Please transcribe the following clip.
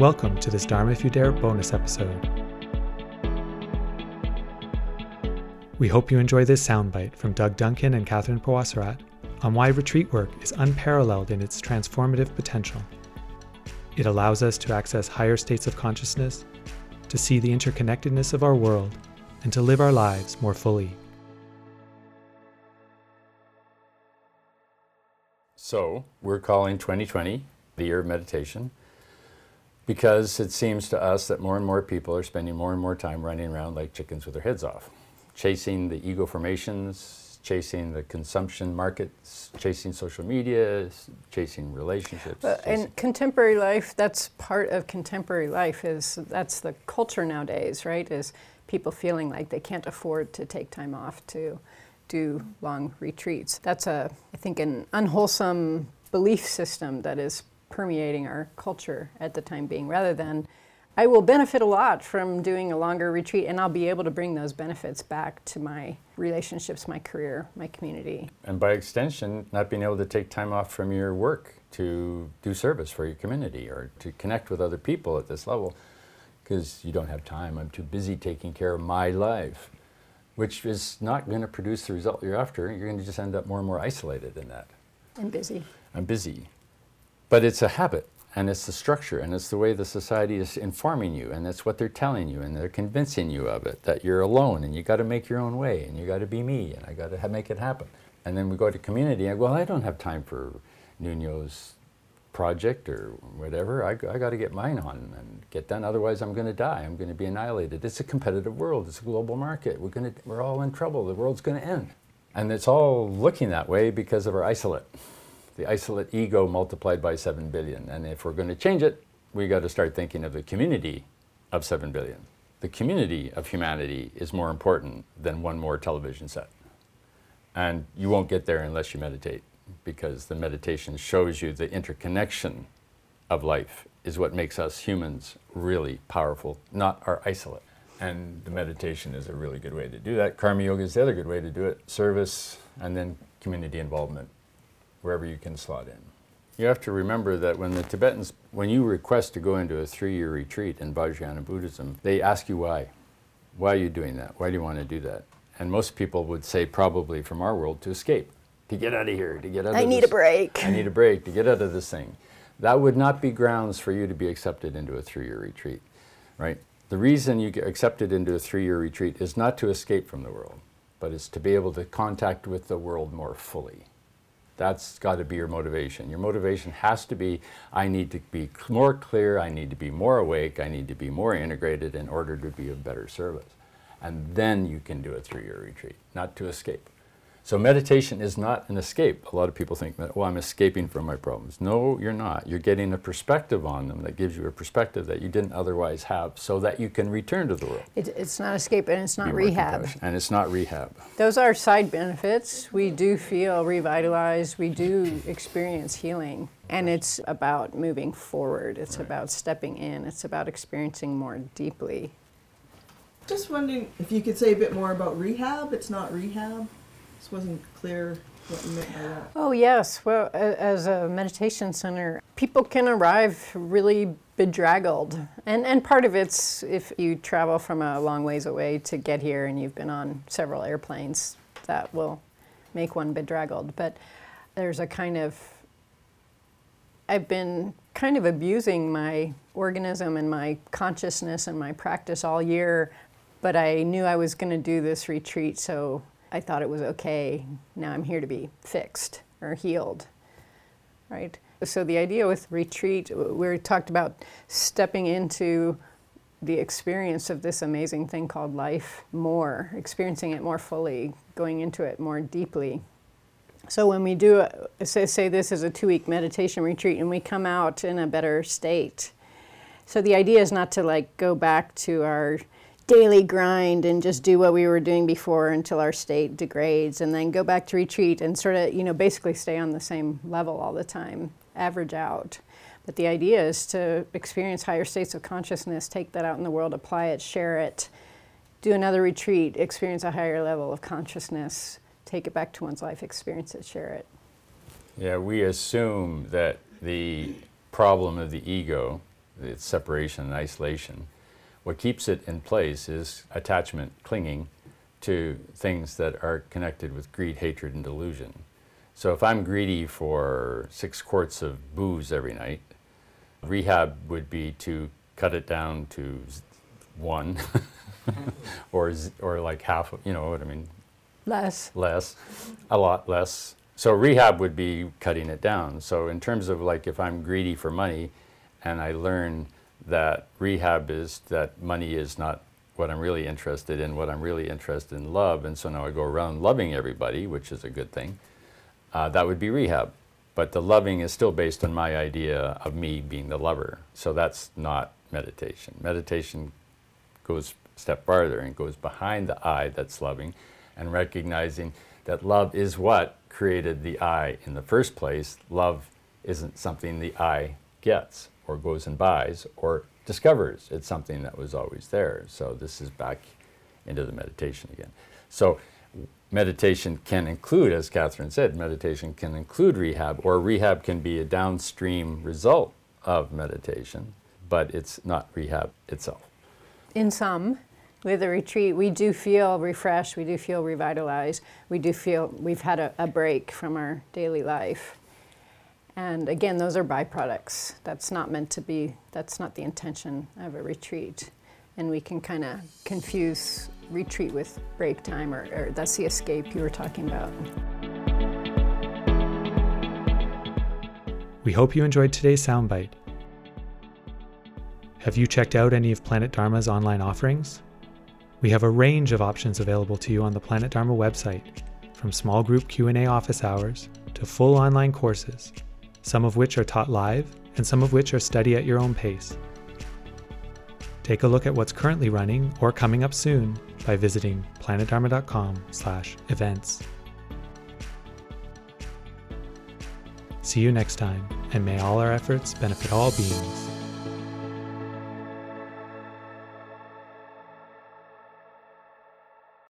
Welcome to this Dharma If You Dare bonus episode. We hope you enjoy this soundbite from Doug Duncan and Catherine Pawasarat on why retreat work is unparalleled in its transformative potential. It allows us to access higher states of consciousness, to see the interconnectedness of our world, and to live our lives more fully. So, we're calling 2020 the year of meditation because it seems to us that more and more people are spending more and more time running around like chickens with their heads off, chasing the ego formations, chasing the consumption markets, chasing social media, chasing relationships. Uh, chasing- in contemporary life, that's part of contemporary life. Is that's the culture nowadays, right? Is people feeling like they can't afford to take time off to do long retreats. That's a, I think, an unwholesome belief system that is permeating our culture at the time being, rather than I will benefit a lot from doing a longer retreat and I'll be able to bring those benefits back to my relationships, my career, my community. and by extension, not being able to take time off from your work to do service for your community or to connect with other people at this level because you don't have time. I'm too busy taking care of my life, which is not going to produce the result you're after. You're going to just end up more and more isolated in that. And busy. I'm busy. But it's a habit and it's the structure and it's the way the society is informing you and that's what they're telling you and they're convincing you of it that you're alone and you got to make your own way and you got to be me and I got to make it happen. And then we go to community and well, I don't have time for Nuno's project or whatever. I, got to get mine on and get done. Otherwise, I'm going to die. I'm going to be annihilated. It's a competitive world. It's a global market. We're going to, we're all in trouble. The world's going to end. And it's all looking that way because of our isolate the isolate ego multiplied by 7 billion. And if we're going to change it, we got to start thinking of the community of 7 billion. The community of humanity is more important than one more television set. And you won't get there unless you meditate, because the meditation shows you the interconnection of life is what makes us humans really powerful, not our isolate. And the meditation is a really good way to do that. Karma yoga is the other good way to do it service and then community involvement wherever you can slot in. You have to remember that when the Tibetans, when you request to go into a three year retreat in Vajrayana Buddhism, they ask you why. Why are you doing that? Why do you want to do that? And most people would say, probably from our world, to escape, to get out of here, to get out. I of need this- a break. I need a break, to get out of this thing. That would not be grounds for you to be accepted into a three year retreat, right? The reason you get accepted into a three year retreat is not to escape from the world, but it's to be able to contact with the world more fully. That's got to be your motivation. Your motivation has to be I need to be more clear, I need to be more awake, I need to be more integrated in order to be of better service. And then you can do a three year retreat, not to escape. So meditation is not an escape. A lot of people think that, well, I'm escaping from my problems. No, you're not. You're getting a perspective on them that gives you a perspective that you didn't otherwise have so that you can return to the world. It, it's not escape and it's not more rehab. And it's not rehab. Those are side benefits. We do feel revitalized. We do experience healing. And it's about moving forward. It's about stepping in. It's about experiencing more deeply. Just wondering if you could say a bit more about rehab. It's not rehab. This wasn't clear what you meant by that. Oh, yes. Well, as a meditation center, people can arrive really bedraggled. And, and part of it's if you travel from a long ways away to get here and you've been on several airplanes, that will make one bedraggled. But there's a kind of I've been kind of abusing my organism and my consciousness and my practice all year, but I knew I was going to do this retreat, so I thought it was okay. Now I'm here to be fixed or healed, right? So the idea with retreat, we talked about stepping into the experience of this amazing thing called life more, experiencing it more fully, going into it more deeply. So when we do, say, say this is a two-week meditation retreat, and we come out in a better state. So the idea is not to like go back to our daily grind and just do what we were doing before until our state degrades, and then go back to retreat and sort of, you know, basically stay on the same level all the time, average out. But the idea is to experience higher states of consciousness, take that out in the world, apply it, share it, do another retreat, experience a higher level of consciousness, take it back to one's life, experience it, share it. Yeah, we assume that the problem of the ego It's separation and isolation. What keeps it in place is attachment, clinging to things that are connected with greed, hatred, and delusion. So if I'm greedy for six quarts of booze every night, rehab would be to cut it down to one or, or like half, you know what I mean, Less. less, a lot less. So rehab would be cutting it down. So in terms of like if I'm greedy for money and I learn that rehab is that money is not what I'm really interested in, what I'm really interested in love, and so now I go around loving everybody, which is a good thing, uh, that would be rehab. But the loving is still based on my idea of me being the lover. So that's not meditation. Meditation goes a step farther and goes behind the I that's loving and recognizing that love is what created the I in the first place. Love isn't something the I gets or goes and buys or discovers. It's something that was always there. So this is back into the meditation again. So meditation can include, as Catherine said, meditation can include rehab, or rehab can be a downstream result of meditation, but it's not rehab itself. In some, with a retreat, we do feel refreshed, we do feel revitalized, we do feel we've had a, a break from our daily life. And again, those are byproducts. That's not meant to be, that's not the intention of a retreat. And we can kind of confuse retreat with break time, or, or that's the escape you were talking about. We hope you enjoyed today's soundbite. Have you checked out any of Planet Dharma's online offerings? We have a range of options available to you on the Planet Dharma website, from small group Q&A office hours to full online courses, some of which are taught live and some of which are study at your own pace. Take a look at what's currently running or coming up soon by visiting planetdharma.com/events. See you next time, and may all our efforts benefit all beings.